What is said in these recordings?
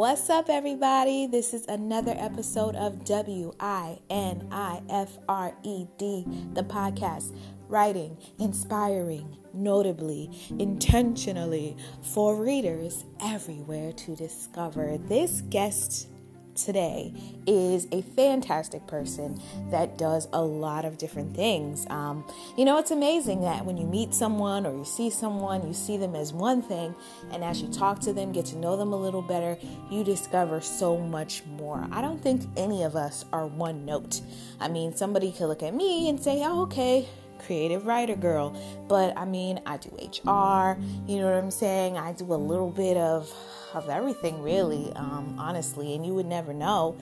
What's up, everybody? This is another episode of W I N I F R E D, the podcast, writing, inspiring, notably, intentionally for readers everywhere to discover. This guest today is a fantastic person that does a lot of different things. Um, you know, it's amazing that when you meet someone or you see someone, you see them as one thing, and as you talk to them, get to know them a little better, you discover so much more. I don't think any of us are one note. I mean, somebody could look at me and say, oh, okay, creative writer girl. But I mean, I do HR, you know what I'm saying? I do a little bit of of everything really, um, honestly, and you would never know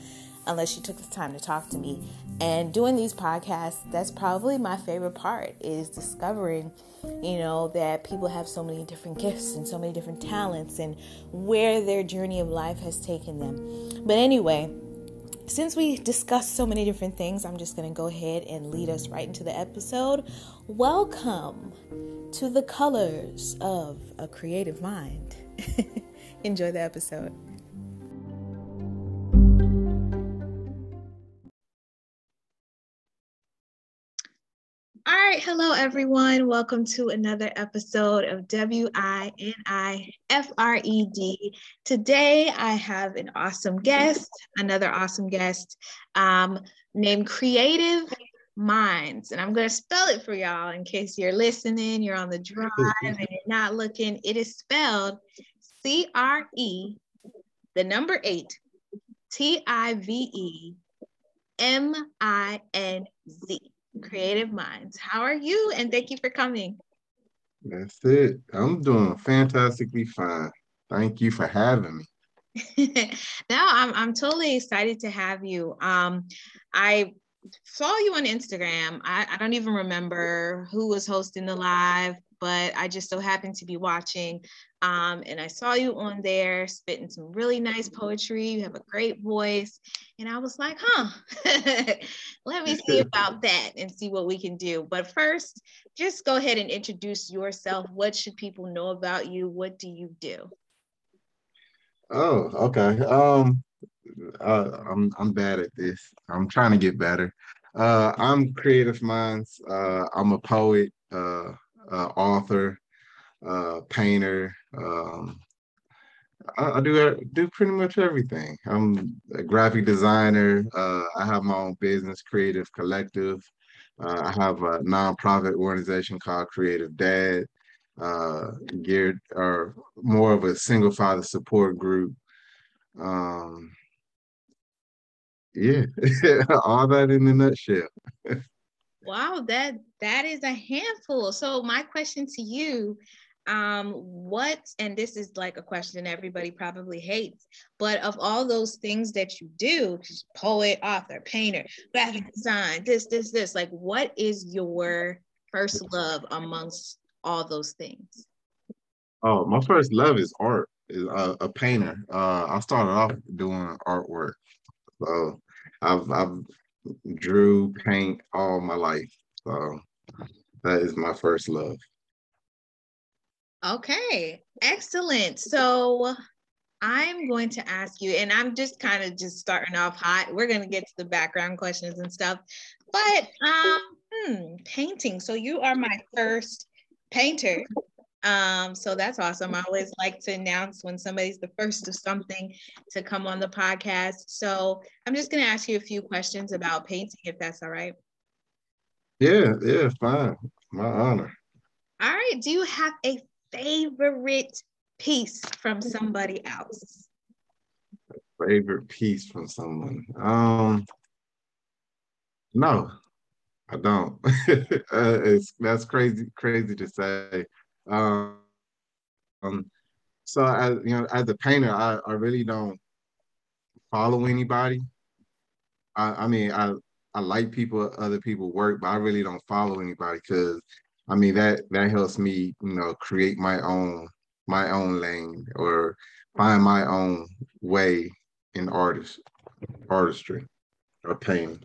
unless you took the time to talk to me. And doing these podcasts, that's probably my favorite part is discovering, you know, that people have so many different gifts and so many different talents and where their journey of life has taken them. But anyway, since we discussed so many different things, I'm just going to go ahead and lead us right into the episode. Welcome to the colors of a creative mind. Enjoy the episode. All right, hello everyone. Welcome to another episode of W I N I F R E D. Today I have an awesome guest, another awesome guest um, named Creative Minds. And I'm going to spell it for y'all in case you're listening, you're on the drive, and you're not looking. It is spelled C R E, the number eight, T I V E M I N Z. Creative Minds. How are you? And thank you for coming. That's it. I'm doing fantastically fine. Thank you for having me. no, I'm I'm totally excited to have you. Um, I saw you on Instagram. I, I don't even remember who was hosting the live, but I just so happened to be watching. Um, and I saw you on there spitting some really nice poetry. You have a great voice. And I was like, huh, let me see about that and see what we can do. But first, just go ahead and introduce yourself. What should people know about you? What do you do? Oh, okay. Um, uh, I'm I'm bad at this. I'm trying to get better. Uh, I'm Creative Minds. Uh, I'm a poet. Uh, uh, author, uh, painter. Um, I, I, do do pretty much everything. I'm a graphic designer. Uh, I have my own business, Creative Collective. Uh, I have a nonprofit organization called Creative Dad, uh, geared or more of a single father support group. Um, yeah, all that in a nutshell. Wow, that that is a handful. So my question to you, um, what, and this is like a question everybody probably hates, but of all those things that you do, poet, author, painter, graphic design, this, this, this, like what is your first love amongst all those things? Oh, my first love is art, is a, a painter. Uh, I started off doing artwork. So I've I've drew, paint all my life. So that is my first love. Okay, excellent. So I'm going to ask you, and I'm just kind of just starting off hot. We're going to get to the background questions and stuff, but um, hmm, painting. So you are my first painter um, so that's awesome. I always like to announce when somebody's the first of something to come on the podcast. So I'm just going to ask you a few questions about painting, if that's all right. Yeah, yeah, fine. My honor. All right. Do you have a favorite piece from somebody else? Favorite piece from someone? Um, no, I don't. uh, it's that's crazy, crazy to say. Um, so as you know, as a painter, I, I really don't follow anybody. I, I mean, I I like people, other people work, but I really don't follow anybody because I mean that that helps me, you know, create my own my own lane or find my own way in artist artistry or painting.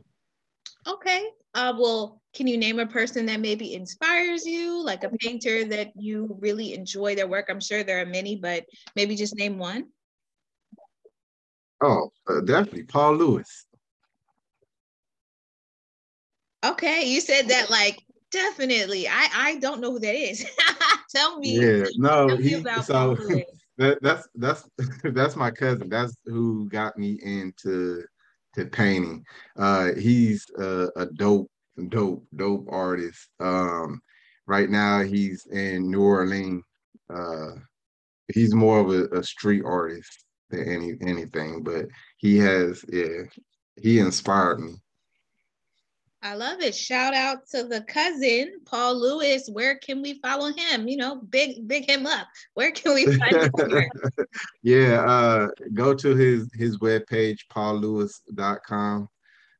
Okay. Uh, well, can you name a person that maybe inspires you, like a painter that you really enjoy their work? I'm sure there are many, but maybe just name one. Oh, uh, definitely Paul Lewis. Okay, you said that like definitely. I I don't know who that is. tell me. Yeah, no, tell he, so that, that's that's that's my cousin. That's who got me into to painting. Uh, he's a, a dope, dope, dope artist. Um, right now he's in New Orleans. Uh, he's more of a, a street artist than any anything, but he has yeah, he inspired me. I love it. Shout out to the cousin, Paul Lewis. Where can we follow him? You know, big, big him up. Where can we find him? yeah, uh, go to his his webpage, paullewis.com.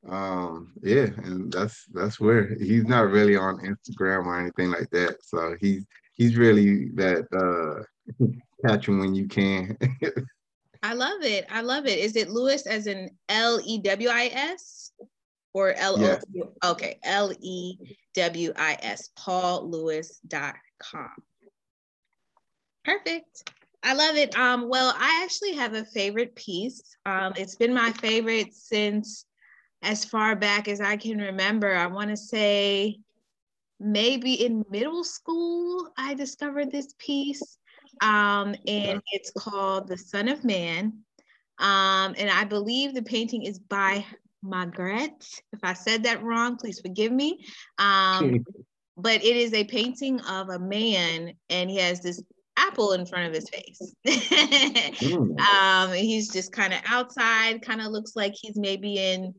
Um, yeah, and that's that's where he's not really on Instagram or anything like that. So he's he's really that uh catch him when you can. I love it. I love it. Is it Lewis as in L E W I S? or L O yes. okay, L E W I S, paullewis.com. Perfect. I love it. Um, well, I actually have a favorite piece. Um, it's been my favorite since as far back as I can remember. I want to say maybe in middle school, I discovered this piece. Um, and it's called The Son of Man. Um, and I believe the painting is by Magritte. If I said that wrong, please forgive me. Um, but it is a painting of a man, and he has this apple in front of his face. mm. um, he's just kind of outside, kind of looks like he's maybe in,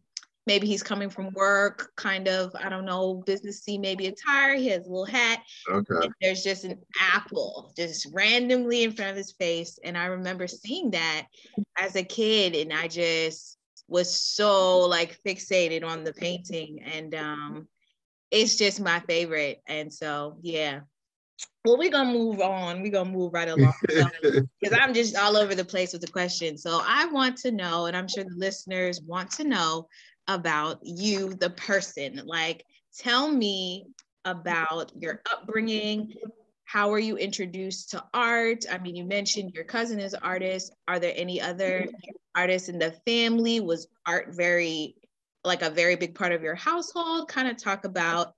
maybe he's coming from work, kind of, I don't know, businessy, maybe attire. He has a little hat. Okay. there's just an apple just randomly in front of his face. And I remember seeing that as a kid, and I just, was so like fixated on the painting and um it's just my favorite and so yeah well we're gonna move on we're gonna move right along because i'm just all over the place with the question so i want to know and i'm sure the listeners want to know about you the person like tell me about your upbringing how were you introduced to art? I mean, you mentioned your cousin is an artist. Are there any other artists in the family? Was art very, like a very big part of your household? Kind of talk about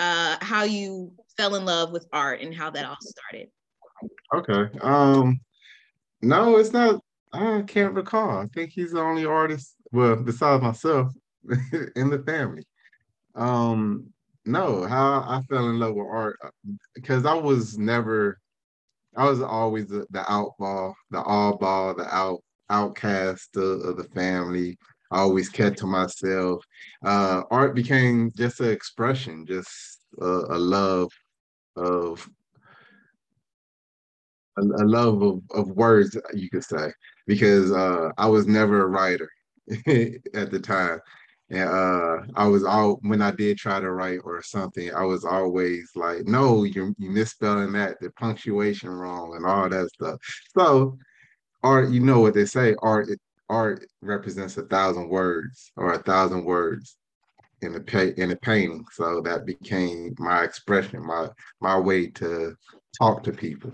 uh, how you fell in love with art and how that all started. Okay. Um, no, it's not. I can't recall. I think he's the only artist, well, besides myself, in the family. Um, no, how I fell in love with art because uh, I was never, I was always the, outball, the outlaw, the ball, the out outcast of, of, the family. I always kept to myself. Uh, art became just an expression, just a, a love of a, a, love of, of words, you could say, because uh, I was never a writer at the time. And uh, I was all when I did try to write or something, I was always like, "No, you're you misspelling that, the punctuation wrong, and all that stuff." So, art, you know what they say, art art represents a thousand words or a thousand words in the pay in the painting. So that became my expression, my my way to talk to people.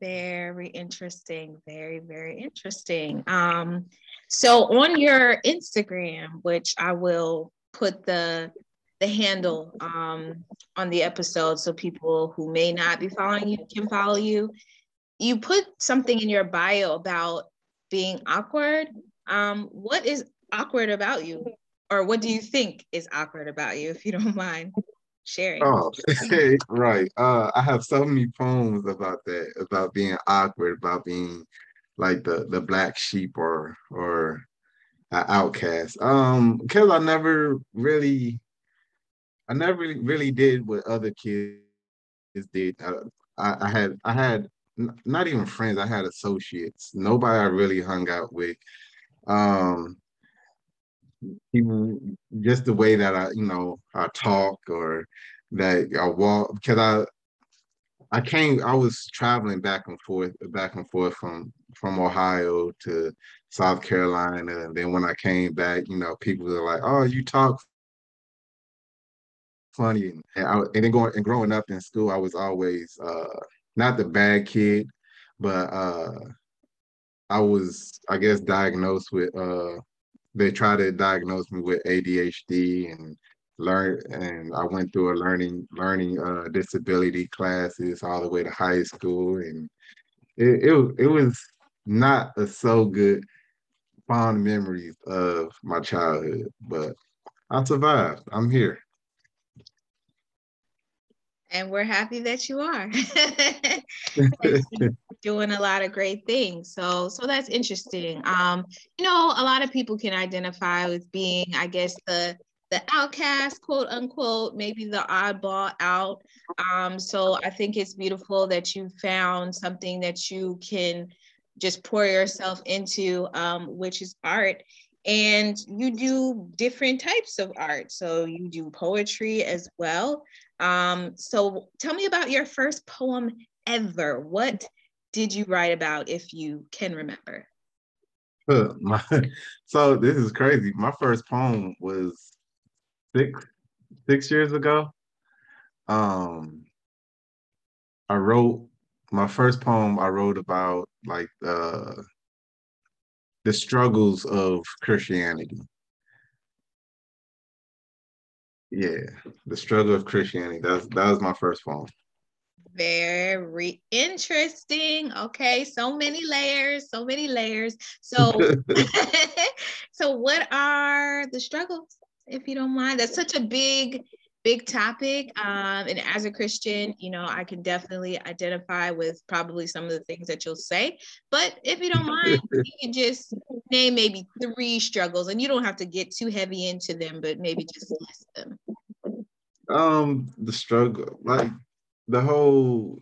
Very interesting. Very, very interesting. Um, so on your Instagram, which I will put the the handle um, on the episode so people who may not be following you can follow you. You put something in your bio about being awkward. Um, what is awkward about you? Or what do you think is awkward about you, if you don't mind? Sharing. Oh, right. Uh, I have so many poems about that, about being awkward, about being like the the black sheep or or an outcast. Um, because I never really, I never really did what other kids did. Uh, I, I had I had not even friends. I had associates. Nobody I really hung out with. Um, people just the way that I, you know, I talk or that I walk because I I came I was traveling back and forth back and forth from from Ohio to South Carolina and then when I came back, you know, people were like, "Oh, you talk funny." And, I, and then going and growing up in school, I was always uh not the bad kid, but uh, I was, I guess, diagnosed with. Uh, they tried to diagnose me with ADHD and learn, and I went through a learning learning uh, disability classes all the way to high school, and it it, it was not a so good fond memories of my childhood, but I survived. I'm here. And we're happy that you are doing a lot of great things. So, so that's interesting. Um, you know, a lot of people can identify with being, I guess, the the outcast, quote unquote, maybe the oddball out. Um, so I think it's beautiful that you found something that you can just pour yourself into, um, which is art and you do different types of art. So you do poetry as well. Um, so tell me about your first poem ever. What did you write about, if you can remember? So this is crazy. My first poem was six six years ago. Um, I wrote my first poem. I wrote about like uh, the struggles of Christianity. Yeah, the struggle of Christianity. That's that was my first poem. Very interesting. Okay, so many layers, so many layers. So, so what are the struggles, if you don't mind? That's such a big big topic. Um, and as a Christian, you know, I can definitely identify with probably some of the things that you'll say. But if you don't mind, you can just name maybe three struggles, and you don't have to get too heavy into them, but maybe just list them. Um, the struggle, like the whole.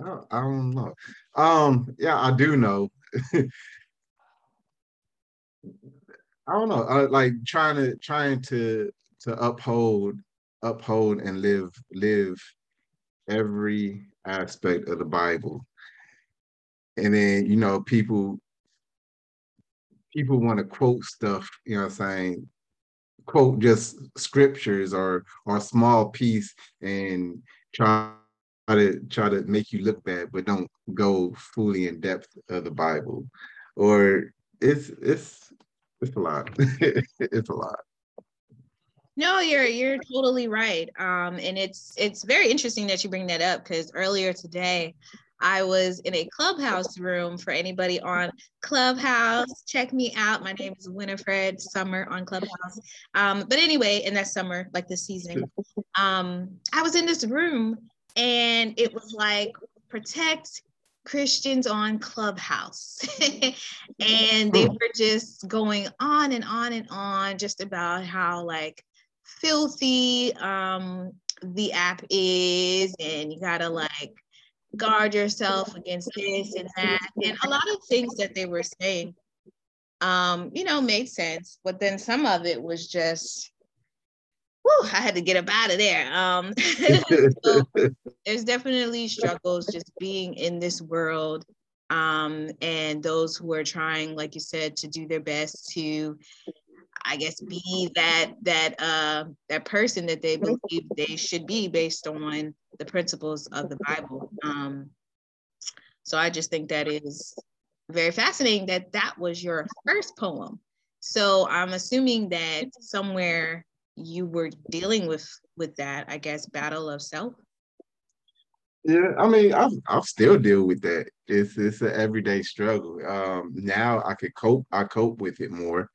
I I don't know. Um, yeah, I do know. I don't know. Uh, like trying to trying to to uphold uphold and live live every aspect of the Bible. And then, you know, people people want to quote stuff, you know I'm saying, quote just scriptures or or small piece and try to try to make you look bad, but don't go fully in depth of the Bible. Or it's it's it's a lot. it's a lot. No, you're you're totally right. Um, and it's it's very interesting that you bring that up because earlier today I was in a clubhouse room for anybody on Clubhouse. Check me out. My name is Winifred Summer on Clubhouse. Um, but anyway, in that summer, like this season, um, I was in this room and it was like protect Christians on Clubhouse. and they were just going on and on and on just about how like filthy um, the app is, and you gotta like guard yourself against this and that, and a lot of things that they were saying, um, you know, made sense. But then some of it was just, whew, I had to get up out of there. Um, so there's definitely struggles just being in this world um, and those who are trying, like you said, to do their best to I guess be that that uh that person that they believe they should be based on the principles of the Bible. Um, so I just think that is very fascinating that that was your first poem. So I'm assuming that somewhere you were dealing with with that, I guess, battle of self. Yeah, I mean, I I still deal with that. It's it's an everyday struggle. Um, now I could cope. I cope with it more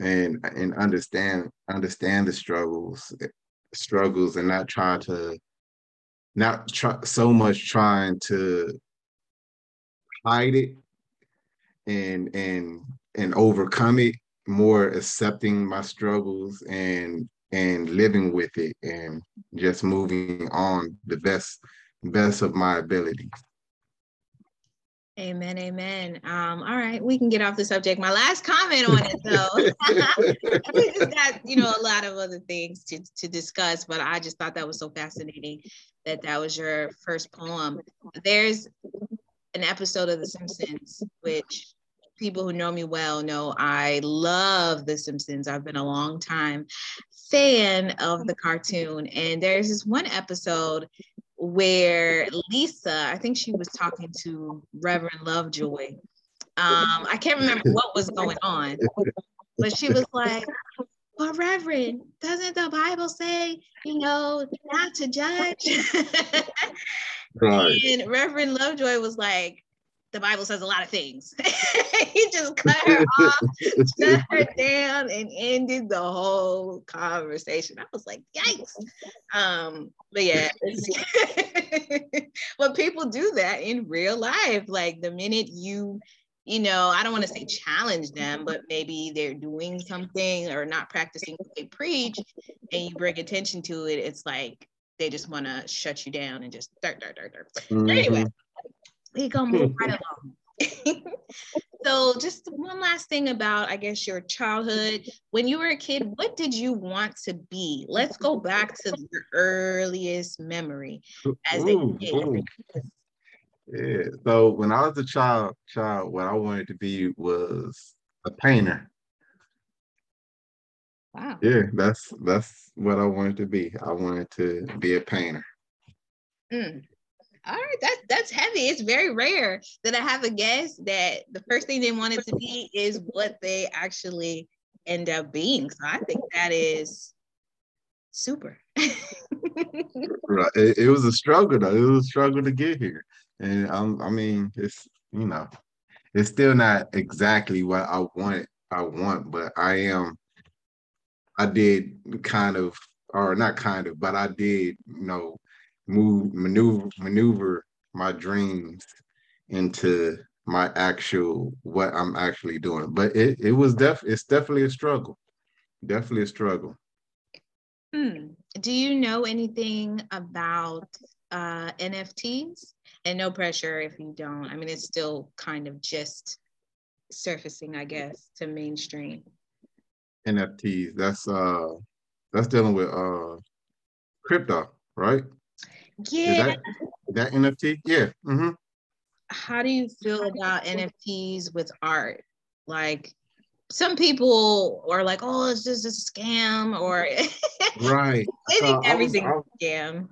and and understand understand the struggles struggles and not try to not try so much trying to hide it and and and overcome it more accepting my struggles and and living with it and just moving on the best best of my abilities Amen, amen. Um, all right, we can get off the subject. My last comment on it, though, we just got you know a lot of other things to to discuss, but I just thought that was so fascinating that that was your first poem. There's an episode of The Simpsons, which people who know me well know I love The Simpsons. I've been a long time fan of the cartoon, and there's this one episode where Lisa, I think she was talking to Reverend Lovejoy. Um, I can't remember what was going on, but she was like, well, Reverend, doesn't the Bible say, you know, not to judge? right. And Reverend Lovejoy was like, the Bible says a lot of things. he just cut her off, shut her down, and ended the whole conversation. I was like, yikes. Um, but yeah, but people do that in real life. Like the minute you, you know, I don't want to say challenge them, but maybe they're doing something or not practicing what they preach, and you bring attention to it, it's like they just want to shut you down and just dirt, dirt, dirt, dirt. Mm-hmm. Anyway, we gonna move right along. so just one last thing about i guess your childhood. When you were a kid what did you want to be? Let's go back to your earliest memory as ooh, a kid. ooh. yeah so when i was a child child what i wanted to be was a painter. Wow. Yeah that's that's what i wanted to be. I wanted to be a painter. Mm all right, that's that's heavy. It's very rare that I have a guest that the first thing they wanted to be is what they actually end up being. So I think that is super. right. It, it, was a struggle though. It was a struggle to get here. And um, I mean, it's you know, it's still not exactly what I want I want, but I am I did kind of or not kind of, but I did, you know, move maneuver maneuver my dreams into my actual what I'm actually doing. But it it was def it's definitely a struggle. Definitely a struggle. Hmm. Do you know anything about uh, NFTs? And no pressure if you don't. I mean, it's still kind of just surfacing, I guess, to mainstream. NFTs. That's uh that's dealing with uh crypto, right? Yeah. That, that, NFT? Yeah. Mm-hmm. How do you feel about NFTs with art? Like some people are like, oh, it's just a scam, or right. they think uh, everything's a scam.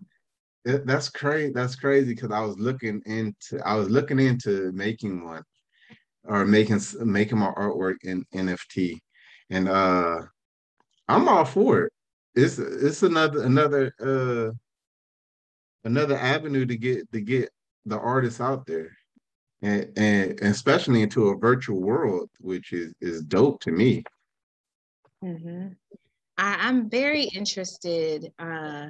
That's crazy. That's crazy because I was looking into I was looking into making one or making making my artwork in NFT, and uh, I'm all for it. It's it's another another uh another avenue to get to get the artists out there and, and especially into a virtual world which is is dope to me mm-hmm. I, am very interested uh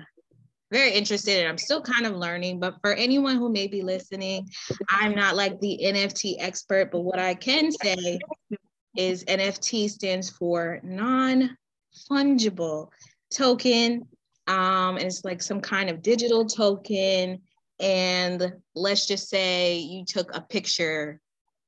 very interested and i'm still kind of learning but for anyone who may be listening i'm not like the nft expert but what i can say is nft stands for non-fungible token um, and it's like some kind of digital token. And let's just say you took a picture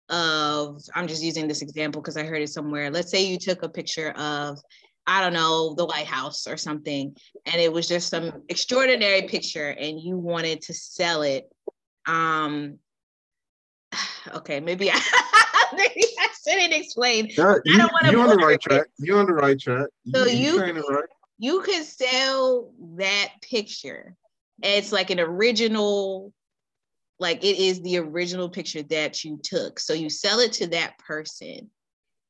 of, I'm just using this example because I heard it somewhere. Let's say you took a picture of, I don't know, the White House or something, and it was just some extraordinary picture and you wanted to sell it. Um, okay, maybe I, maybe I shouldn't explain. Uh, you, are on the right track. You're on the right track. So you, you right you could sell that picture. It's like an original, like it is the original picture that you took. So you sell it to that person.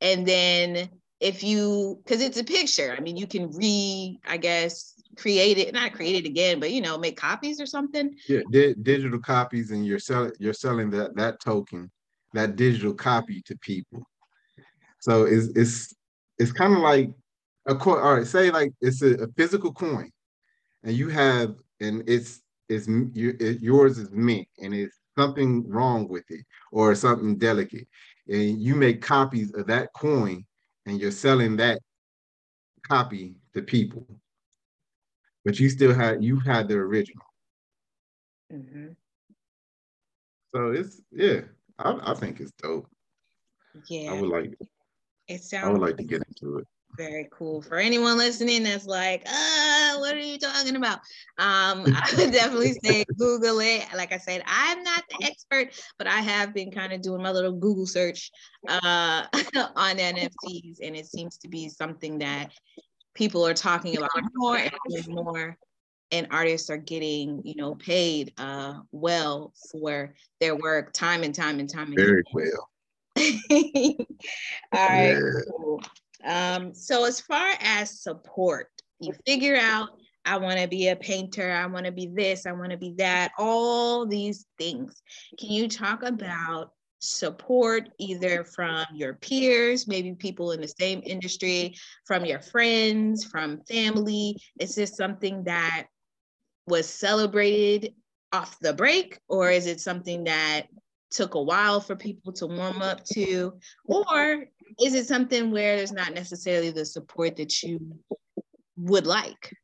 And then if you, because it's a picture, I mean, you can re, I guess, create it, not create it again, but you know, make copies or something. Yeah, di- digital copies, and you're selling you're selling that that token, that digital copy to people. So it's it's it's kind of like a coin. All right, say like it's a, a physical coin, and you have, and it's it's you, it, yours is mint, and it's something wrong with it or something delicate, and you make copies of that coin, and you're selling that copy to people, but you still had you had the original. Mm-hmm. So it's yeah, I, I think it's dope. Yeah, I would like. It sounds. I would like to get into it. Very cool. For anyone listening that's like, uh, what are you talking about? Um, I would definitely say Google it. Like I said, I'm not the expert, but I have been kind of doing my little Google search uh, on NFTs, and it seems to be something that people are talking about more and more and artists are getting you know paid uh well for their work time and time and time again. Very well. All right. Yeah. Cool. Um, so as far as support, you figure out I want to be a painter, I want to be this, I want to be that, all these things. Can you talk about support either from your peers, maybe people in the same industry, from your friends, from family? Is this something that was celebrated off the break, or is it something that took a while for people to warm up to? Or is it something where there's not necessarily the support that you would like?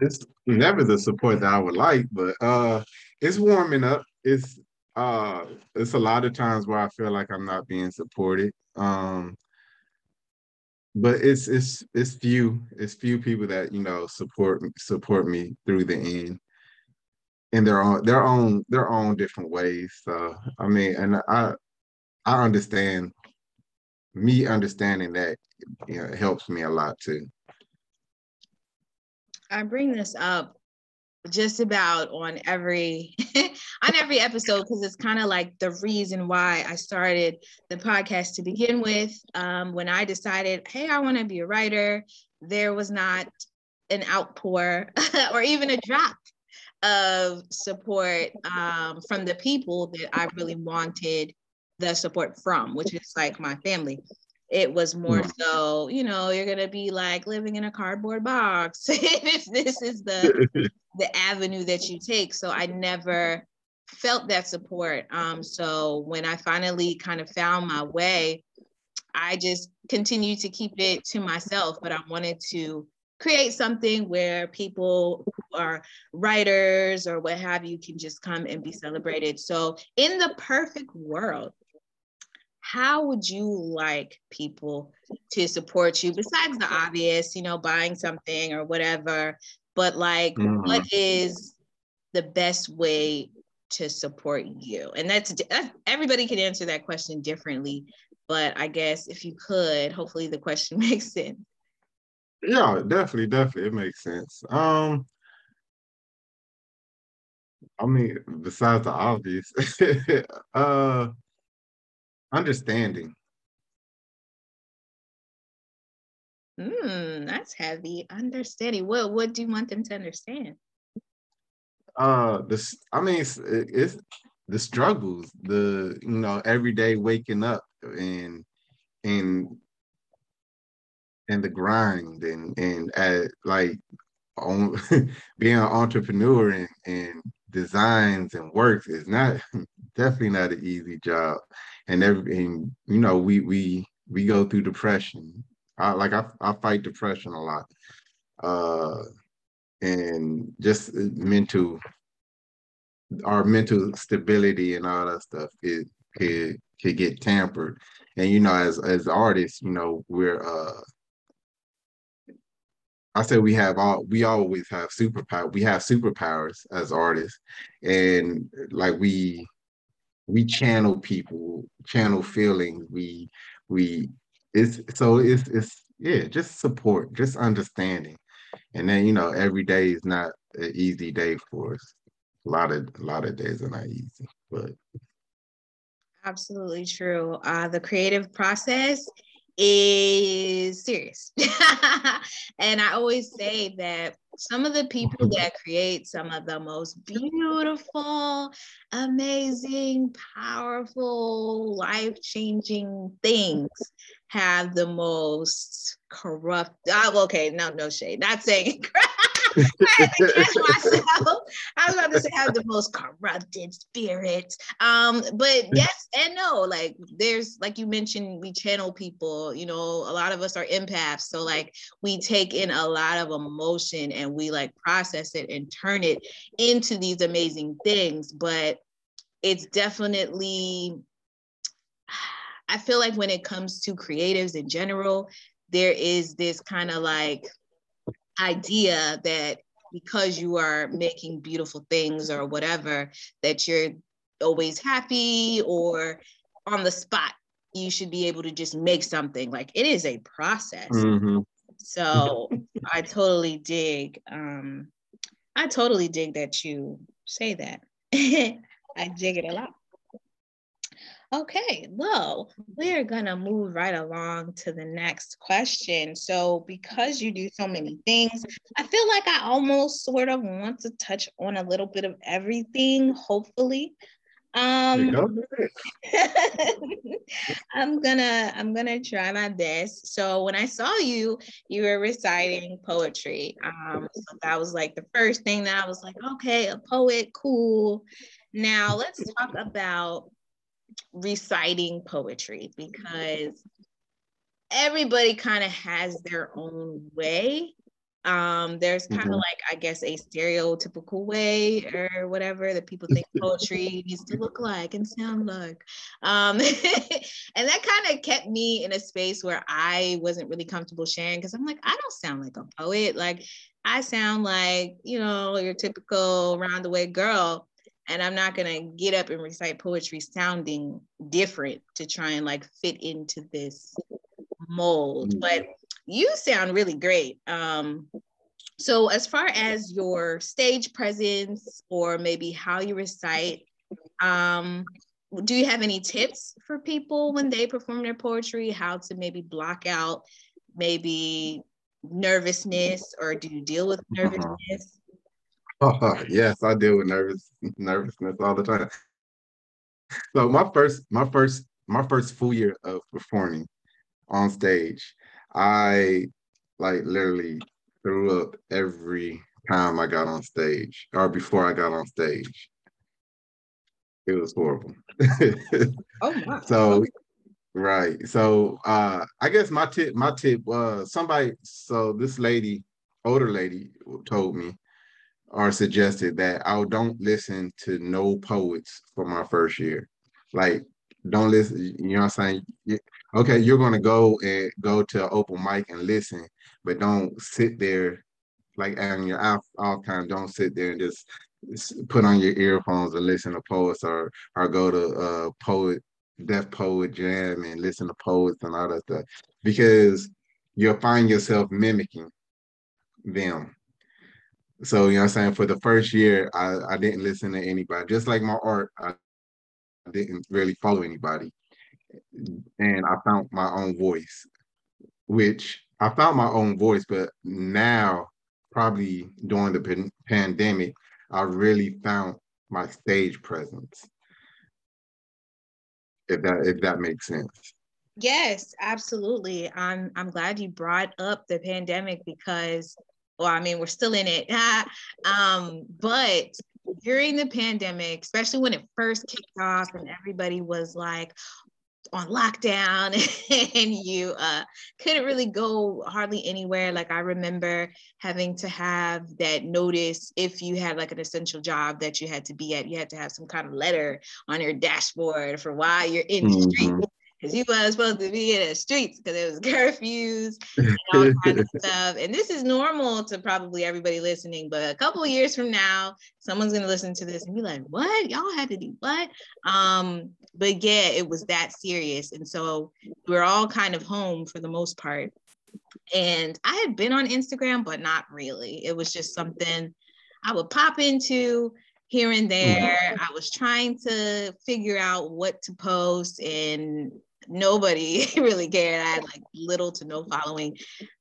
It's never the support that I would like, but uh it's warming up. It's uh it's a lot of times where I feel like I'm not being supported. Um but it's it's it's few it's few people that you know support support me through the end in their own their own their own different ways so i mean and i i understand me understanding that you know helps me a lot too i bring this up just about on every on every episode because it's kind of like the reason why I started the podcast to begin with. Um, when I decided, hey, I want to be a writer, there was not an outpour or even a drop of support um, from the people that I really wanted the support from, which is like my family. It was more so, you know, you're gonna be like living in a cardboard box. if this is the the avenue that you take. So I never felt that support. Um, so when I finally kind of found my way, I just continued to keep it to myself, but I wanted to create something where people who are writers or what have you can just come and be celebrated. So, in the perfect world, how would you like people to support you besides the obvious, you know, buying something or whatever? But like, mm-hmm. what is the best way to support you? And that's, that's everybody can answer that question differently. But I guess if you could, hopefully the question makes sense. Yeah, definitely, definitely, it makes sense. Um, I mean, besides the obvious, uh, understanding. Hmm, that's heavy. Understanding. What what do you want them to understand? Uh, this. I mean, it's, it's the struggles, the you know, every day waking up and and and the grind and and at like on being an entrepreneur and, and designs and works is not definitely not an easy job. And every and you know we we we go through depression. I like I, I fight depression a lot. Uh and just mental our mental stability and all that stuff it could could get tampered. And you know as as artists you know we're uh I say we have all we always have superpower. We have superpowers as artists, and like we we channel people, channel feelings. We we it's so it's it's yeah, just support, just understanding, and then you know every day is not an easy day for us. A lot of a lot of days are not easy, but absolutely true. Uh, the creative process is serious. and I always say that some of the people that create some of the most beautiful, amazing, powerful, life changing things have the most corrupt. Oh, okay, no, no shade. Not saying I had to catch myself. I was about to say I have the most corrupted spirit. Um, but yes and no. Like there's like you mentioned, we channel people. You know, a lot of us are empaths, so like we take in a lot of emotion and we like process it and turn it into these amazing things. But it's definitely. I feel like when it comes to creatives in general, there is this kind of like idea that because you are making beautiful things or whatever, that you're always happy or on the spot. You should be able to just make something. Like it is a process. Mm-hmm. So I totally dig. Um, I totally dig that you say that. I dig it a lot. Okay, well, we're gonna move right along to the next question. So, because you do so many things, I feel like I almost sort of want to touch on a little bit of everything, hopefully. Um, I'm gonna I'm gonna try my best. So when I saw you, you were reciting poetry. Um, so that was like the first thing that I was like, okay, a poet, cool. Now let's talk about reciting poetry because everybody kind of has their own way. Um there's kind of mm-hmm. like i guess a stereotypical way or whatever that people think poetry needs to look like and sound like. Um and that kind of kept me in a space where i wasn't really comfortable sharing because i'm like i don't sound like a poet. Like i sound like you know your typical round the way girl and i'm not going to get up and recite poetry sounding different to try and like fit into this mold mm-hmm. but you sound really great. Um, so, as far as your stage presence or maybe how you recite, um, do you have any tips for people when they perform their poetry? How to maybe block out maybe nervousness, or do you deal with uh-huh. nervousness? Uh-huh. yes, I deal with nervous nervousness all the time. So my first, my first, my first full year of performing on stage, I like literally threw up every time I got on stage or before I got on stage. It was horrible. oh my. So right. So uh I guess my tip my tip was somebody so this lady, older lady told me or suggested that I don't listen to no poets for my first year. Like don't listen, you know what I'm saying? okay, you're gonna go and go to open mic and listen, but don't sit there like on your off all time. Don't sit there and just put on your earphones and listen to poets or or go to uh poet deaf poet jam and listen to poets and all that stuff because you'll find yourself mimicking them. So you know what I'm saying? For the first year, I, I didn't listen to anybody. Just like my art, I didn't really follow anybody and I found my own voice, which I found my own voice, but now probably during the pan- pandemic, I really found my stage presence. If that if that makes sense. Yes, absolutely. I'm I'm glad you brought up the pandemic because well, I mean, we're still in it. um, but during the pandemic, especially when it first kicked off and everybody was like, on lockdown and you uh, couldn't really go hardly anywhere. Like I remember having to have that notice if you had like an essential job that you had to be at, you had to have some kind of letter on your dashboard for why you're in the mm-hmm. street because you weren't supposed to be in the streets because it was curfews and all kinds of stuff. And this is normal to probably everybody listening, but a couple of years from now, someone's gonna listen to this and be like, "What? Y'all had to do what?" Um, but yeah, it was that serious, and so we're all kind of home for the most part. And I had been on Instagram, but not really. It was just something I would pop into here and there. I was trying to figure out what to post and nobody really cared. I had like little to no following.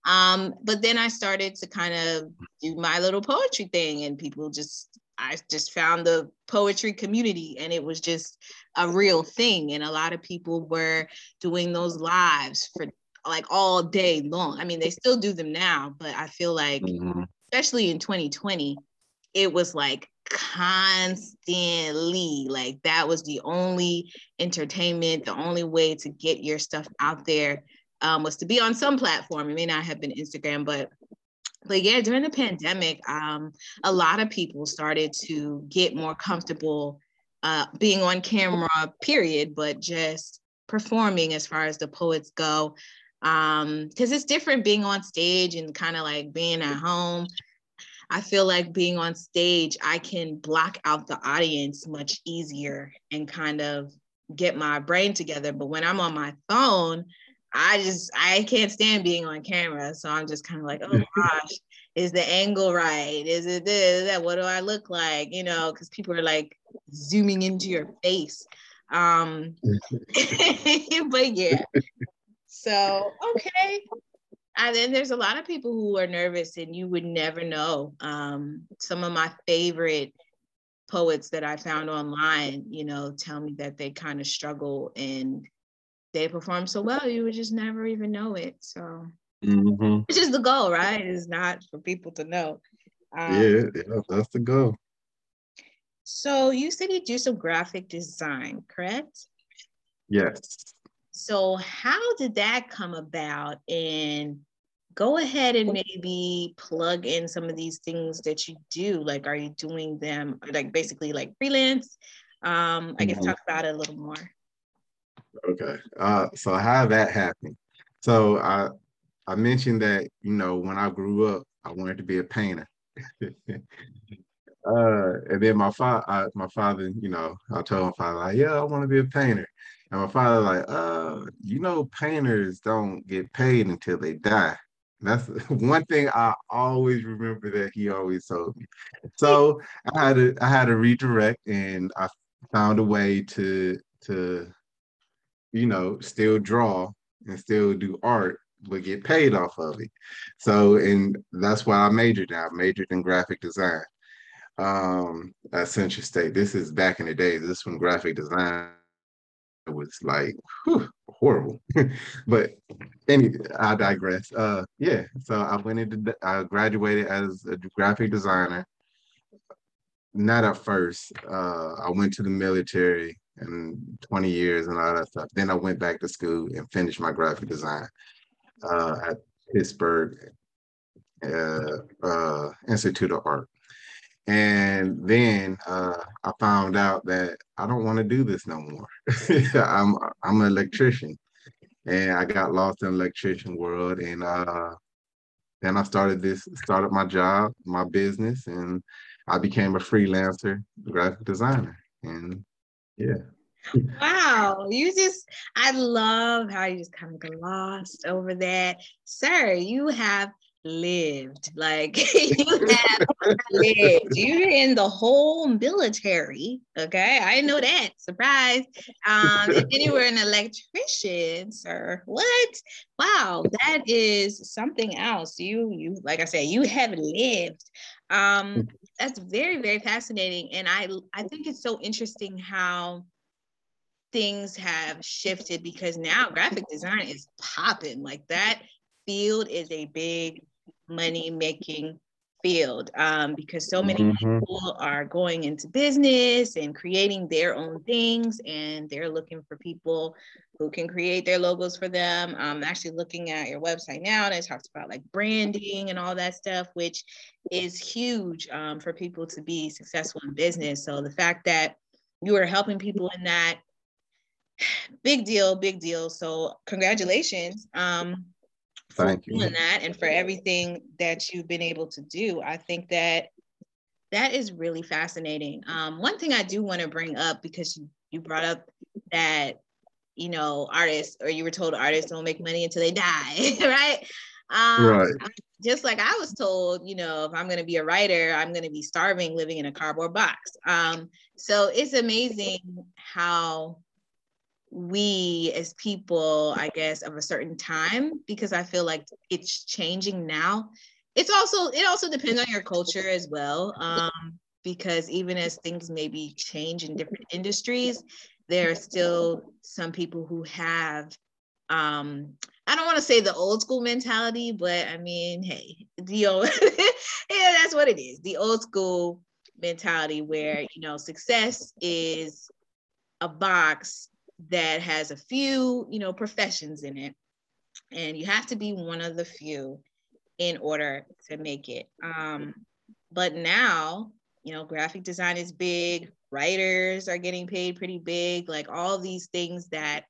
Um, but then I started to kind of do my little poetry thing, and people just, I just found the poetry community, and it was just a real thing. And a lot of people were doing those lives for like all day long. I mean, they still do them now, but I feel like, mm-hmm. especially in 2020, it was like constantly like that was the only entertainment the only way to get your stuff out there um, was to be on some platform. It may not have been instagram but but yeah during the pandemic um, a lot of people started to get more comfortable uh, being on camera period but just performing as far as the poets go um because it's different being on stage and kind of like being at home I feel like being on stage, I can block out the audience much easier and kind of get my brain together. But when I'm on my phone, I just I can't stand being on camera. So I'm just kind of like, oh gosh, is the angle right? Is it this? That what do I look like? You know, because people are like zooming into your face. Um, but yeah. So okay. And then there's a lot of people who are nervous and you would never know. Um, some of my favorite poets that I found online, you know, tell me that they kind of struggle and they perform so well, you would just never even know it. So, mm-hmm. which is the goal, right? it's not for people to know. Um, yeah, yeah, that's the goal. So you said you do some graphic design, correct? Yes. So how did that come about? And go ahead and maybe plug in some of these things that you do. Like, are you doing them like basically like freelance? Um, I guess mm-hmm. talk about it a little more. Okay. Uh, so how that happened? So I I mentioned that you know when I grew up, I wanted to be a painter. uh, and then my father, my father, you know, I told my father like, yeah, I want to be a painter. And my father like, uh, you know, painters don't get paid until they die. That's one thing I always remember that he always told me. So I had to I had to redirect, and I found a way to to you know, still draw and still do art, but get paid off of it. So, and that's why I majored in. I majored in graphic design um, at Central State. This is back in the day. This when graphic design was like whew, horrible. but anyway, I digress. Uh, yeah. So I went into, I graduated as a graphic designer. Not at first. Uh, I went to the military and 20 years and all that stuff. Then I went back to school and finished my graphic design uh, at Pittsburgh uh, uh, Institute of Art. And then uh, I found out that I don't want to do this no more. I'm I'm an electrician, and I got lost in electrician world. And uh, then I started this, started my job, my business, and I became a freelancer graphic designer. And yeah. Wow, you just, I love how you just kind of glossed over that. Sir, you have lived. Like you have lived. You're in the whole military. Okay. I know that. Surprise. Um, and then you were an electrician, sir. What? Wow, that is something else. You you like I said, you have lived. Um, that's very, very fascinating. And I I think it's so interesting how things have shifted because now graphic design is popping like that field is a big money making field um, because so many mm-hmm. people are going into business and creating their own things and they're looking for people who can create their logos for them i'm actually looking at your website now and it talks about like branding and all that stuff which is huge um, for people to be successful in business so the fact that you are helping people in that big deal, big deal. So congratulations. Um, Thank you. Doing that and for everything that you've been able to do. I think that that is really fascinating. Um, one thing I do want to bring up because you, you brought up that you know artists or you were told artists don't make money until they die, right? Um, right. Just like I was told, you know, if I'm going to be a writer, I'm going to be starving living in a cardboard box. Um, so it's amazing how we as people, I guess, of a certain time, because I feel like it's changing now. It's also, it also depends on your culture as well. Um, because even as things maybe change in different industries, there are still some people who have um I don't want to say the old school mentality, but I mean, hey, the old yeah, that's what it is. The old school mentality where you know success is a box that has a few, you know, professions in it. And you have to be one of the few in order to make it. Um, but now, you know, graphic design is big, writers are getting paid pretty big, like all these things that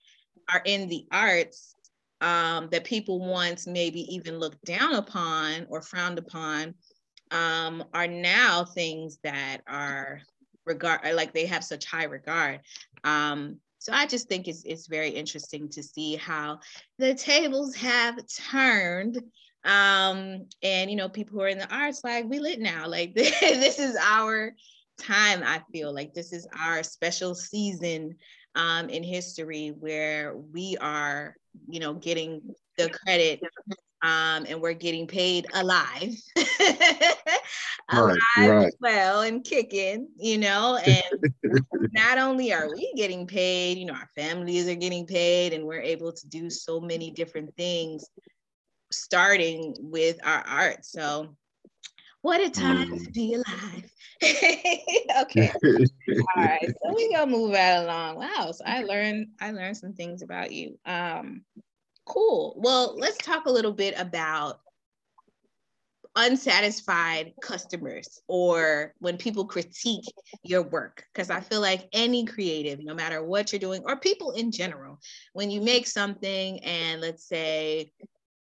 are in the arts um, that people once maybe even looked down upon or frowned upon um, are now things that are regard like they have such high regard. Um, So I just think it's it's very interesting to see how the tables have turned. Um, and you know, people who are in the arts, like we lit now, like this is our time. I feel like this is our special season um, in history where we are, you know, getting the credit um, and we're getting paid alive, alive right, well and kicking, you know. And not only are we getting paid, you know, our families are getting paid, and we're able to do so many different things, starting with our art. So, what a time mm. to be alive. okay. All right. So we gonna move right along. Wow. So I learned I learned some things about you. Um Cool. Well, let's talk a little bit about unsatisfied customers or when people critique your work. Because i feel like any creative no matter what you're doing or people in general when you make something and let's say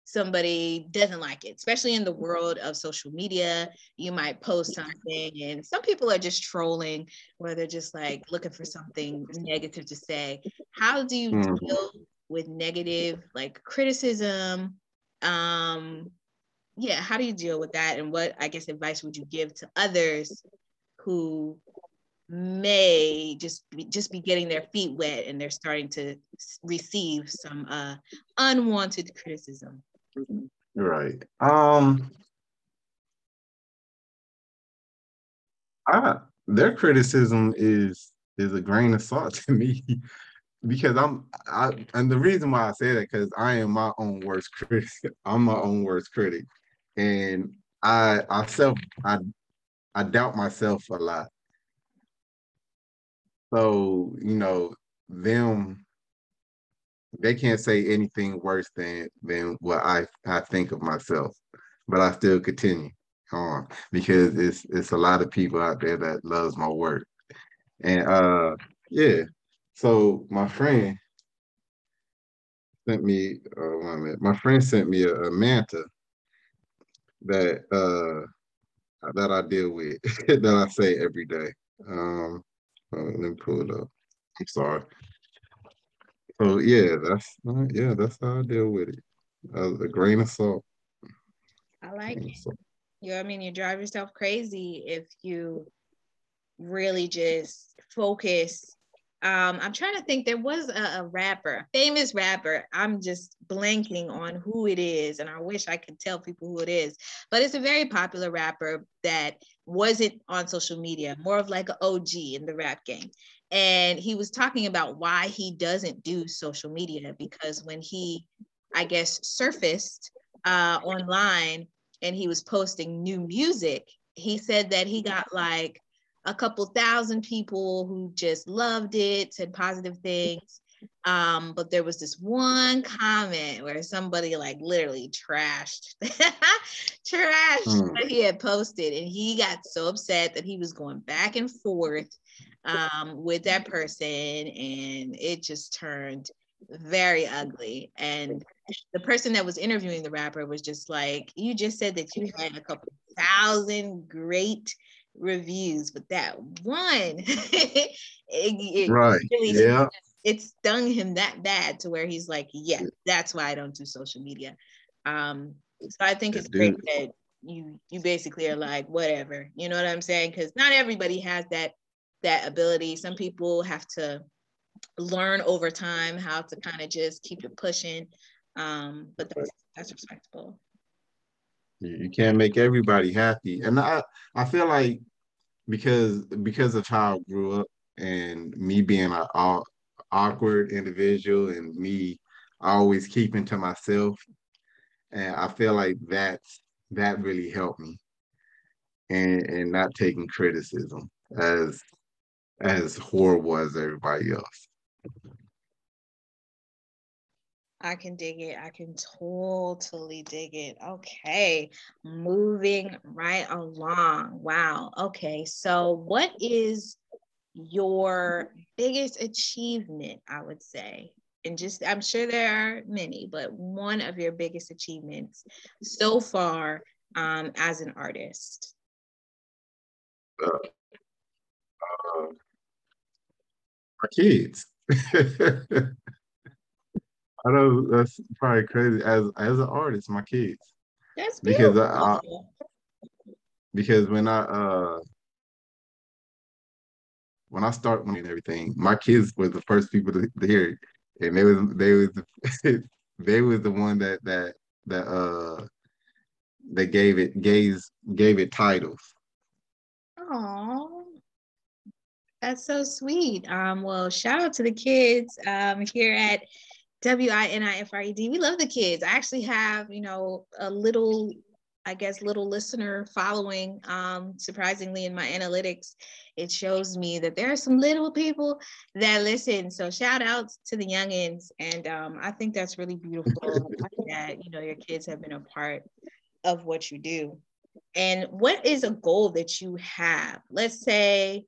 somebody doesn't like it especially in the world of social media you might post something and some people are just trolling where they're just like looking for something negative to say. How do you mm. deal with negative like criticism um yeah how do you deal with that and what i guess advice would you give to others who may just be, just be getting their feet wet and they're starting to receive some uh unwanted criticism right um I, their criticism is is a grain of salt to me because I'm I and the reason why I say that because I am my own worst critic. I'm my own worst critic. And I I self I I doubt myself a lot. So, you know, them they can't say anything worse than than what I I think of myself. But I still continue on because it's it's a lot of people out there that loves my work. And uh yeah, so my friend sent me uh. My friend sent me a, a manta that uh that I deal with that I say every day. Um, let me pull it up. I'm sorry. So yeah, that's yeah, that's how I deal with it. Uh, a grain of salt. I like it. You know, I mean, you drive yourself crazy if you really just focus um, I'm trying to think. There was a, a, rapper, famous rapper. I'm just blanking on who it is, and I wish I could tell people who it is. But it's a very popular rapper that wasn't on social media, more of like an OG in the rap game. And he was talking about why he doesn't do social media because when he, I guess, surfaced uh, online and he was posting new music, he said that he got like a couple thousand people who just loved it, said positive things. Um, but there was this one comment where somebody like literally trashed, trashed mm. what he had posted, and he got so upset that he was going back and forth um, with that person, and it just turned very ugly. And the person that was interviewing the rapper was just like, "You just said that you had a couple thousand great reviews, but that one, it, it right, really, yeah, it stung him that bad to where he's like, yeah, that's why I don't do social media. Um, so I think it's great that you you basically are like whatever, you know what I'm saying? Because not everybody has that that ability. Some people have to learn over time how to kind of just keep it pushing. Um, but that's that's respectable. You can't make everybody happy. And I, I feel like because because of how I grew up and me being an awkward individual and me always keeping to myself, and I feel like that's that really helped me, and and not taking criticism as as horrible as everybody else. I can dig it. I can totally dig it. Okay. Moving right along. Wow. Okay. So, what is your biggest achievement, I would say? And just, I'm sure there are many, but one of your biggest achievements so far um, as an artist? Uh, uh, my kids. I know that's probably crazy. As as an artist, my kids. That's beautiful. because I, I because when I uh when I start and everything, my kids were the first people to, to hear it, and they was they was the, they was the one that that that uh that gave it gave gave it titles. Oh, that's so sweet. Um, well, shout out to the kids um here at W-I-N-I-F-R-E-D. We love the kids. I actually have, you know, a little, I guess, little listener following. Um, surprisingly, in my analytics, it shows me that there are some little people that listen. So shout out to the youngins. And um, I think that's really beautiful that, you know, your kids have been a part of what you do. And what is a goal that you have? Let's say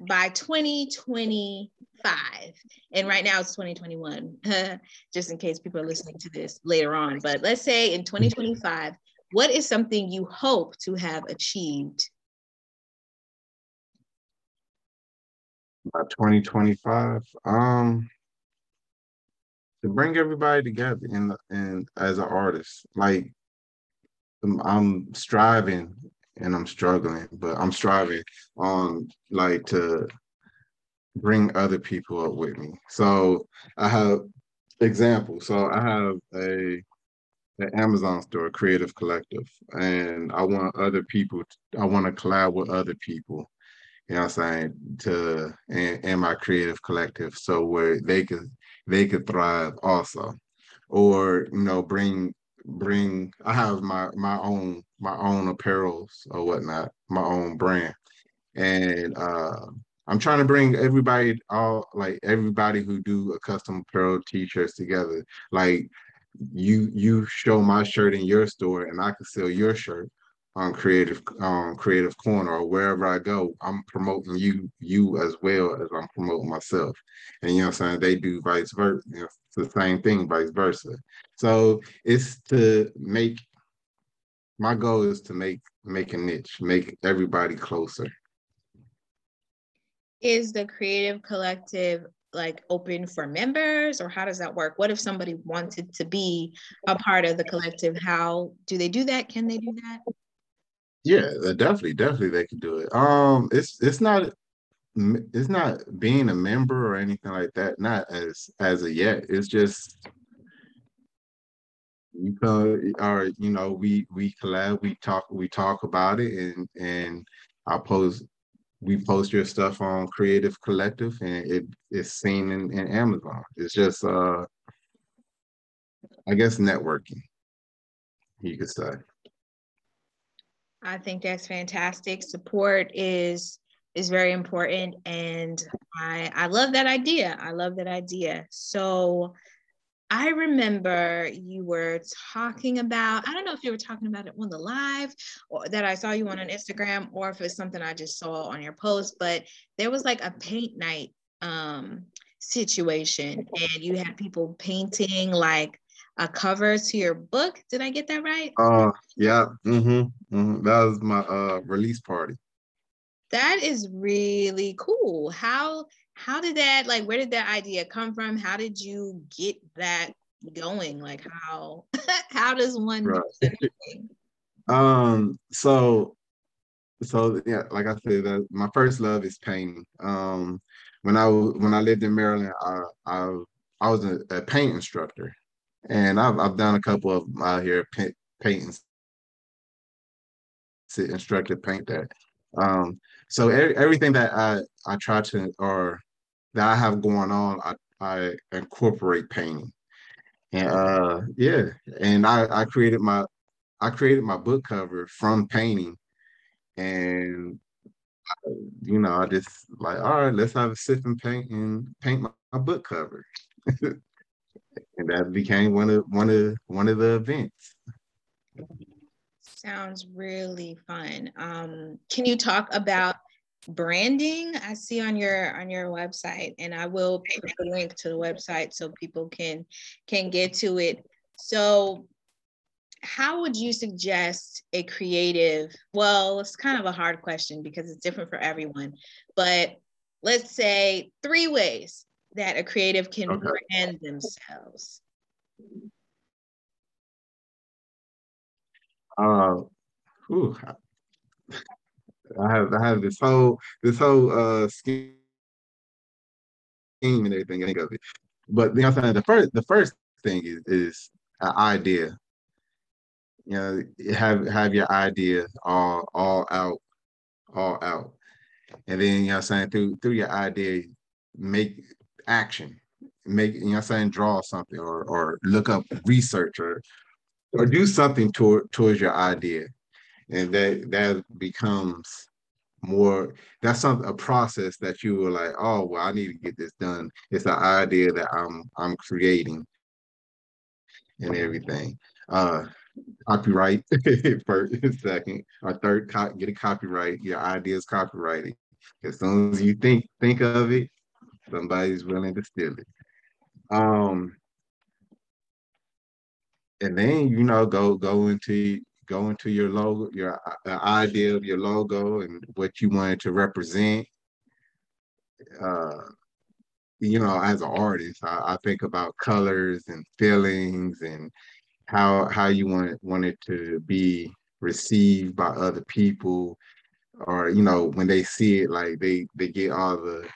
by 2025 and right now it's 2021 just in case people are listening to this later on. But let's say in 2025 what is something you hope to have achieved? By 2025 um to bring everybody together in and as an artist like I'm striving and I'm struggling, but I'm striving on like to bring other people up with me. So I have examples. So I have a an Amazon store, Creative Collective, and I want other people. To, I want to collab with other people. You know I'm saying? To and, and my creative collective, so where they could they could thrive also, or you know bring bring I have my my own my own apparels or whatnot, my own brand. And uh I'm trying to bring everybody all like everybody who do a custom apparel t-shirts together. Like you you show my shirt in your store and I can sell your shirt on creative um creative corner or wherever I go, I'm promoting you you as well as I'm promoting myself. And you know what I'm saying? They do vice versa. You know, the same thing, vice versa. So it's to make my goal is to make make a niche, make everybody closer. Is the creative collective like open for members or how does that work? What if somebody wanted to be a part of the collective? How do they do that? Can they do that? Yeah, definitely, definitely they can do it. Um, it's it's not it's not being a member or anything like that. Not as as of yet. It's just you come or you know we we collab, we talk we talk about it, and and I post we post your stuff on Creative Collective, and it is seen in, in Amazon. It's just uh, I guess networking. You could say. I think that's fantastic. Support is is very important and I I love that idea. I love that idea. So I remember you were talking about, I don't know if you were talking about it on the live or that I saw you on an Instagram or if it's something I just saw on your post, but there was like a paint night um, situation and you had people painting like a cover to your book. Did I get that right? Uh yeah. Mm-hmm. mm-hmm. That was my uh release party. That is really cool. How how did that like where did that idea come from? How did you get that going? Like how how does one right. um so so yeah, like I said, that my first love is painting. Um when I when I lived in Maryland, I I, I was a, a paint instructor and I've I've done a couple of out here paint, painting instructor paint that. Um, so er, everything that I I try to or that I have going on, I I incorporate painting, and uh yeah, and I I created my I created my book cover from painting, and I, you know I just like all right, let's have a sip and paint and paint my, my book cover. and that became one of one of one of the events. Sounds really fun. Um, can you talk about branding? I see on your on your website, and I will put a link to the website so people can can get to it. So, how would you suggest a creative? Well, it's kind of a hard question because it's different for everyone, but let's say three ways that a creative can okay. brand themselves? Uh, whew, I have I have this whole this whole uh scheme and everything. I think of it, but you know, what I'm saying the first the first thing is is an idea. You know, have have your idea all all out, all out, and then you know, what I'm saying through through your idea, make action, make you know, saying draw something or or look up research or or do something toward towards your idea. And that that becomes more that's some a process that you were like oh well i need to get this done. It's the idea that i'm i'm creating and everything. Uh copyright first second or third get a copyright your idea is copyrighted. As soon as you think think of it somebody's willing to steal it um and then you know go go into go into your logo, your uh, idea of your logo and what you wanted to represent. Uh, you know, as an artist, I, I, think about colors and feelings and how how you want want it to be received by other people, or you know, when they see it, like they they get all the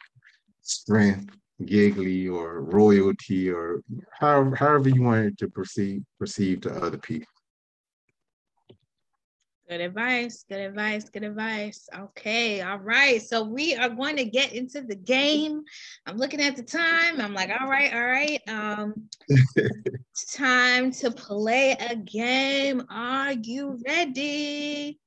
strength, giggly, or royalty, or however however you want it to perceive perceive to other people. Good advice. Good advice. Good advice. Okay. All right. So we are going to get into the game. I'm looking at the time. I'm like, all right, all right. Um, it's time to play a game. Are you ready?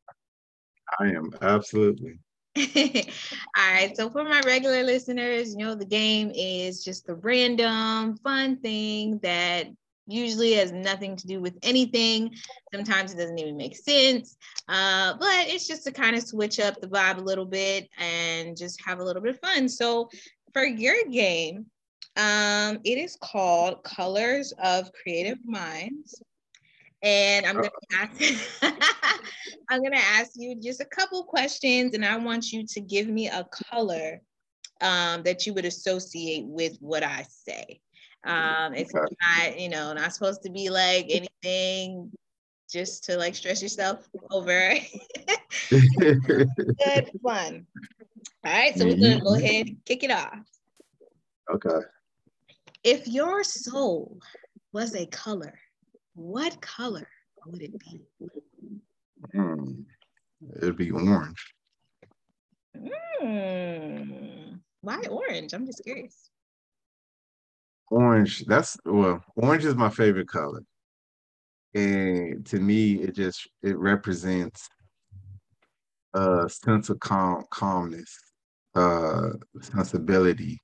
I am absolutely. all right. So for my regular listeners, you know, the game is just a random fun thing that usually has nothing to do with anything. Sometimes it doesn't even make sense. Uh, but it's just to kind of switch up the vibe a little bit and just have a little bit of fun. So for your game, um, it is called Colors of Creative Minds. And I'm gonna ask I'm gonna ask you just a couple questions, and I want you to give me a color um, that you would associate with what I say. Um, it's okay. not, you know, not supposed to be like anything just to like stress yourself over. Good fun. All right, so we're gonna go mm-hmm. ahead and kick it off. Okay. If your soul was a color, what color would it be? Hmm. It'd be orange. Mm. Why orange? I'm just curious orange that's well orange is my favorite color and to me it just it represents a sense of calm calmness uh sensibility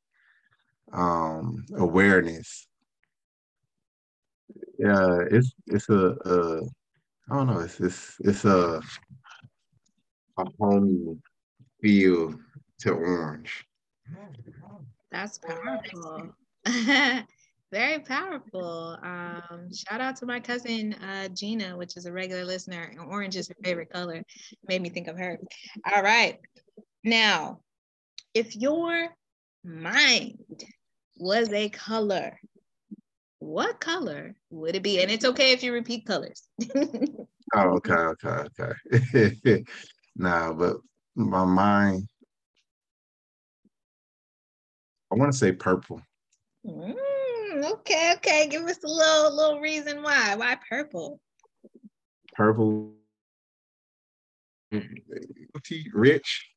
um awareness yeah it's it's a, a I don't know it's it's it's a a homey feel to orange that's powerful Very powerful. Um, shout out to my cousin uh, Gina, which is a regular listener. Orange is her favorite color. Made me think of her. All right. Now, if your mind was a color, what color would it be? And it's okay if you repeat colors. oh, okay, okay, okay. nah, but my mind, I want to say purple. Mm, okay, okay. Give us a little little reason why. Why purple? Purple. Rich.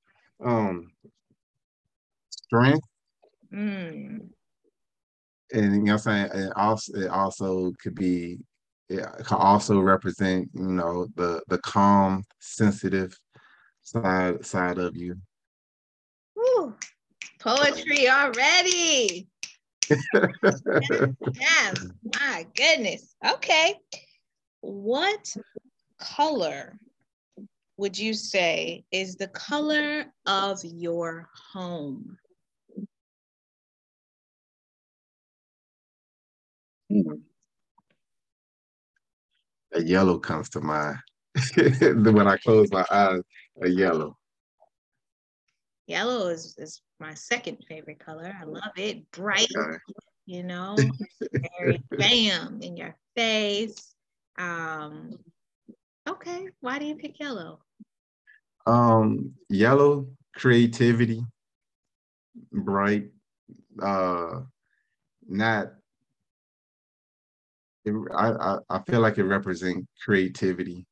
Um strength. Mm. And you know what I'm saying? It also it also could be it can also represent, you know, the the calm, sensitive side side of you. Ooh, poetry already yes, my goodness. Okay. What color would you say is the color of your home? A yellow comes to mind. when I close my eyes, a yellow. Yellow is, is my second favorite color. I love it. Bright, okay. you know, very bam in your face. Um, okay, why do you pick yellow? Um, yellow, creativity, bright, uh, not it, I, I, feel like it represents creativity.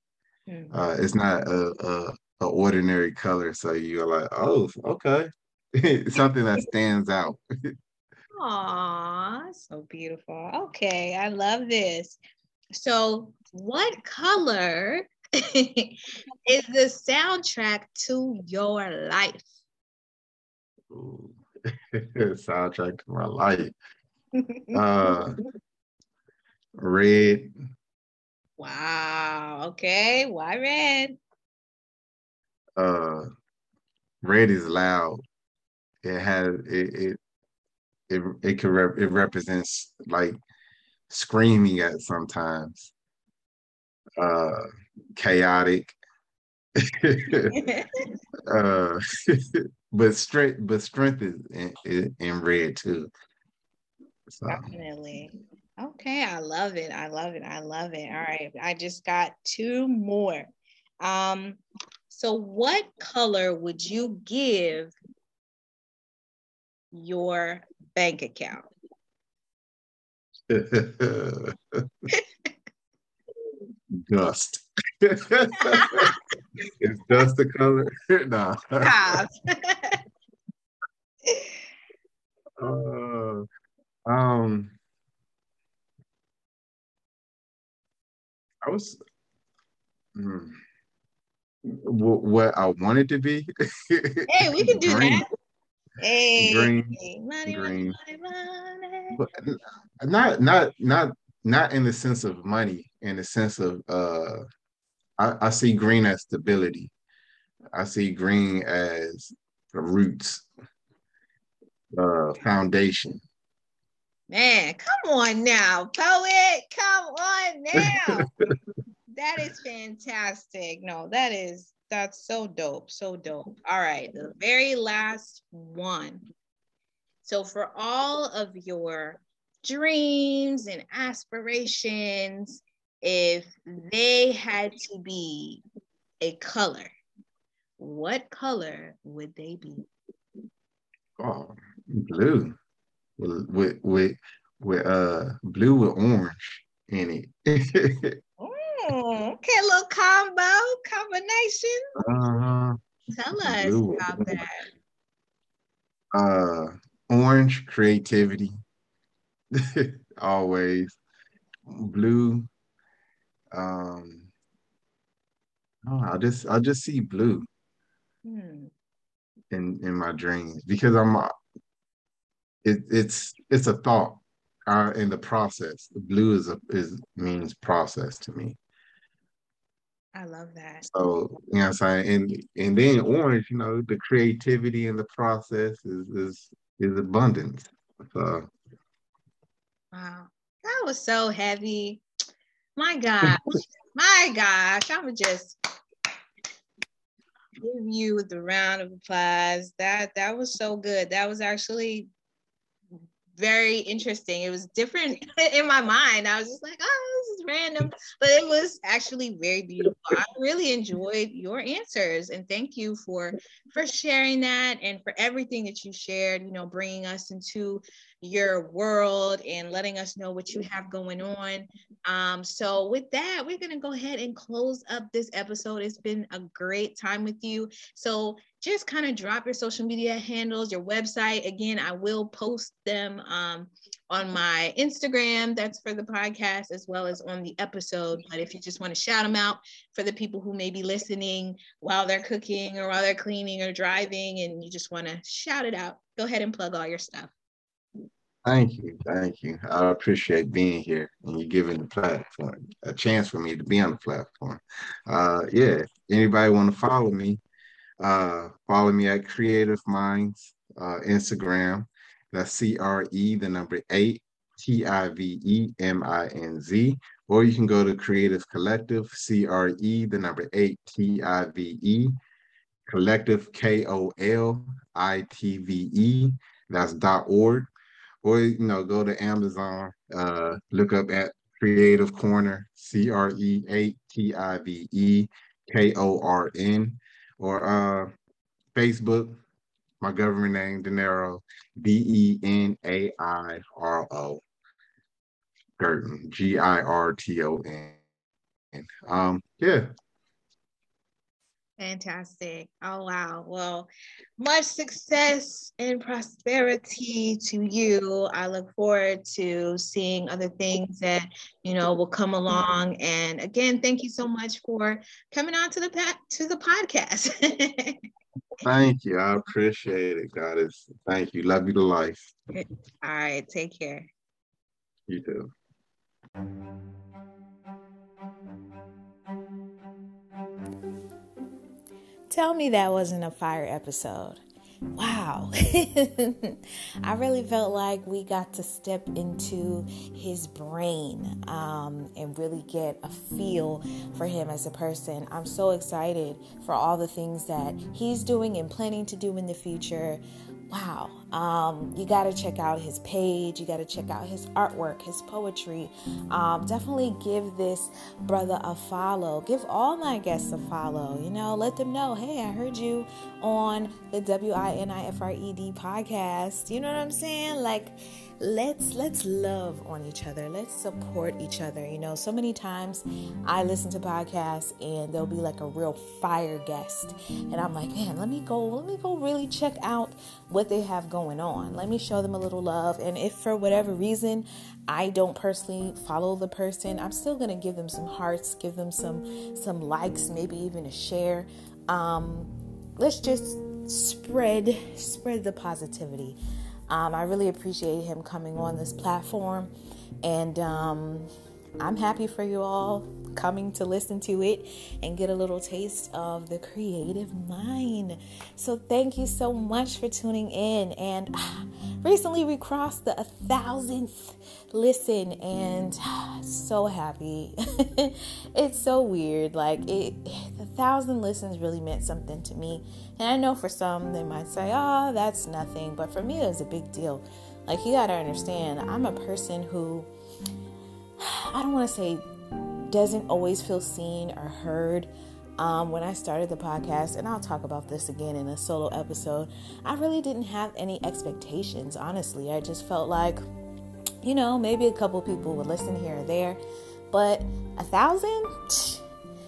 Mm-hmm. Uh, it's not a, a, a ordinary color, so you're like, oh, okay, something that stands out. Aw, so beautiful. Okay, I love this. So, what color is the soundtrack to your life? soundtrack to my life. Uh, red. Wow. Okay. Why red? Uh, red is loud. It has it it it it can rep, it represents like screaming at sometimes. Uh, chaotic. uh, but strength, but strength is in, in red too. So. Definitely. Okay, I love it. I love it. I love it. All right, I just got two more. Um, so what color would you give your bank account? dust. Is dust the color? no. uh, um, I was what, what I wanted to be. hey, we can do green. that. Hey, green, money, green. Money, money, but not not not not in the sense of money, in the sense of uh, I, I see green as stability. I see green as the roots, uh, foundation. Man, come on now, poet. Come on now. that is fantastic. No, that is that's so dope. So dope. All right, the very last one. So for all of your dreams and aspirations, if they had to be a color, what color would they be? Oh, blue with with with, with uh blue with orange in it. oh, okay, little combo combination. Uh-huh. Tell us blue about that. Uh, orange creativity, always. Blue. Um, oh, I just I just see blue. Hmm. In in my dreams because I'm it, it's it's a thought uh, in the process. The blue is a is means process to me. I love that. So you know I'm saying, and and then orange, you know, the creativity in the process is is is abundance. So wow, that was so heavy. My gosh, my gosh, I'm just give you the round of applause. That that was so good. That was actually very interesting. It was different in my mind. I was just like, oh, this is random, but it was actually very beautiful. I really enjoyed your answers, and thank you for for sharing that and for everything that you shared. You know, bringing us into your world and letting us know what you have going on. Um, so, with that, we're going to go ahead and close up this episode. It's been a great time with you. So, just kind of drop your social media handles, your website. Again, I will post them um, on my Instagram. That's for the podcast as well as on the episode. But if you just want to shout them out for the people who may be listening while they're cooking or while they're cleaning or driving, and you just want to shout it out, go ahead and plug all your stuff. Thank you. Thank you. I appreciate being here and you giving the platform a chance for me to be on the platform. Uh, yeah, anybody want to follow me, uh, follow me at Creative Minds uh, Instagram. That's C R E, the number eight, T I V E M I N Z. Or you can go to Creative Collective, C R E, the number eight, T I V E, Collective, K O L I T V E. That's dot org. Or you know, go to Amazon, uh, look up at Creative Corner, C R E A T I V E K O R N, or uh, Facebook, my government name, Denairo, D E N A I R O. Girton, G I R T O N. Um, yeah, Fantastic. Oh, wow. Well, much success and prosperity to you. I look forward to seeing other things that, you know, will come along. And again, thank you so much for coming on to the to the podcast. thank you. I appreciate it, Goddess. Thank you. Love you to life. All right. Take care. You too. Tell me that wasn't a fire episode. Wow. I really felt like we got to step into his brain um, and really get a feel for him as a person. I'm so excited for all the things that he's doing and planning to do in the future wow, um, you got to check out his page. You got to check out his artwork, his poetry. Um, definitely give this brother a follow. Give all my guests a follow. You know, let them know, hey, I heard you on the W I N I F R E D podcast. You know what I'm saying? Like, let's let's love on each other. Let's support each other. You know so many times i listen to podcasts and there'll be like a real fire guest and i'm like man let me go let me go really check out what they have going on. Let me show them a little love. And if for whatever reason i don't personally follow the person i'm still to give them some hearts give them some some likes maybe even a share. Um let's just spread spread the positivity um, I really appreciate him coming on this platform, and um, I'm happy for you all coming to listen to it and get a little taste of the creative mind. So, thank you so much for tuning in. And ah, recently, we crossed the a thousandth listen, and ah, so happy. it's so weird. Like, it, the thousand listens really meant something to me. And I know for some, they might say, oh, that's nothing. But for me, it was a big deal. Like, you gotta understand, I'm a person who, I don't wanna say doesn't always feel seen or heard. Um, when I started the podcast, and I'll talk about this again in a solo episode, I really didn't have any expectations, honestly. I just felt like, you know, maybe a couple people would listen here or there, but a thousand?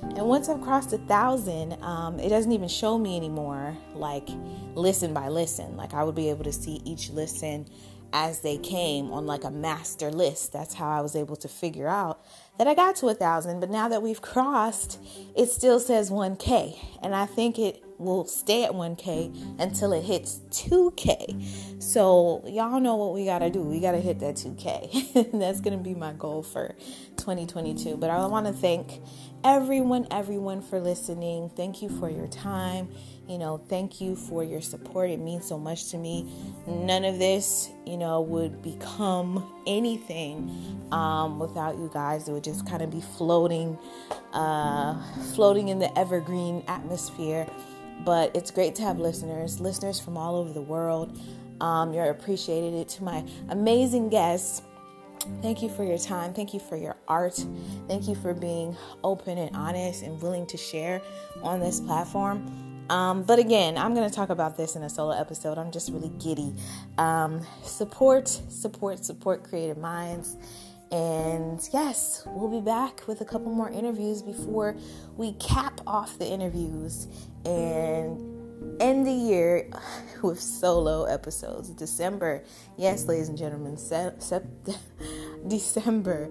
And once I've crossed a thousand, um, it doesn't even show me anymore, like listen by listen. Like I would be able to see each listen as they came on like a master list. That's how I was able to figure out that I got to a thousand. But now that we've crossed, it still says 1K. And I think it will stay at 1K until it hits 2K. So, y'all know what we got to do. We got to hit that 2K. That's to be my goal for 2022. But I want to thank everyone, everyone for listening. Thank you for your time. You know, thank you for your support. It means so much to me. None of this, you know, would become anything um, without you guys. It would just kind of be floating, uh, floating in the evergreen atmosphere. But it's great to have listeners, listeners from all over the world. Um, you're appreciated. It to my amazing guests. Thank you for your time. Thank you for your art. Thank you for being open and honest and willing to share on this platform. Um, but again, I'm going to talk about this in a solo episode. I'm just really giddy. Um, support, support, support creative minds. And yes, we'll be back with a couple more interviews before we cap off the interviews and end the year with solo episodes. December, yes, ladies and gentlemen, se- se- December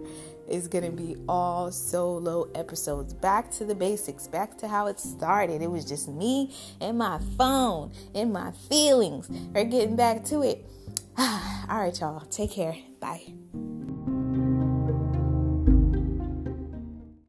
is going to be all solo episodes. Back to the basics, back to how it started. It was just me and my phone and my feelings. We're getting back to it. all right, y'all. Take care. Bye.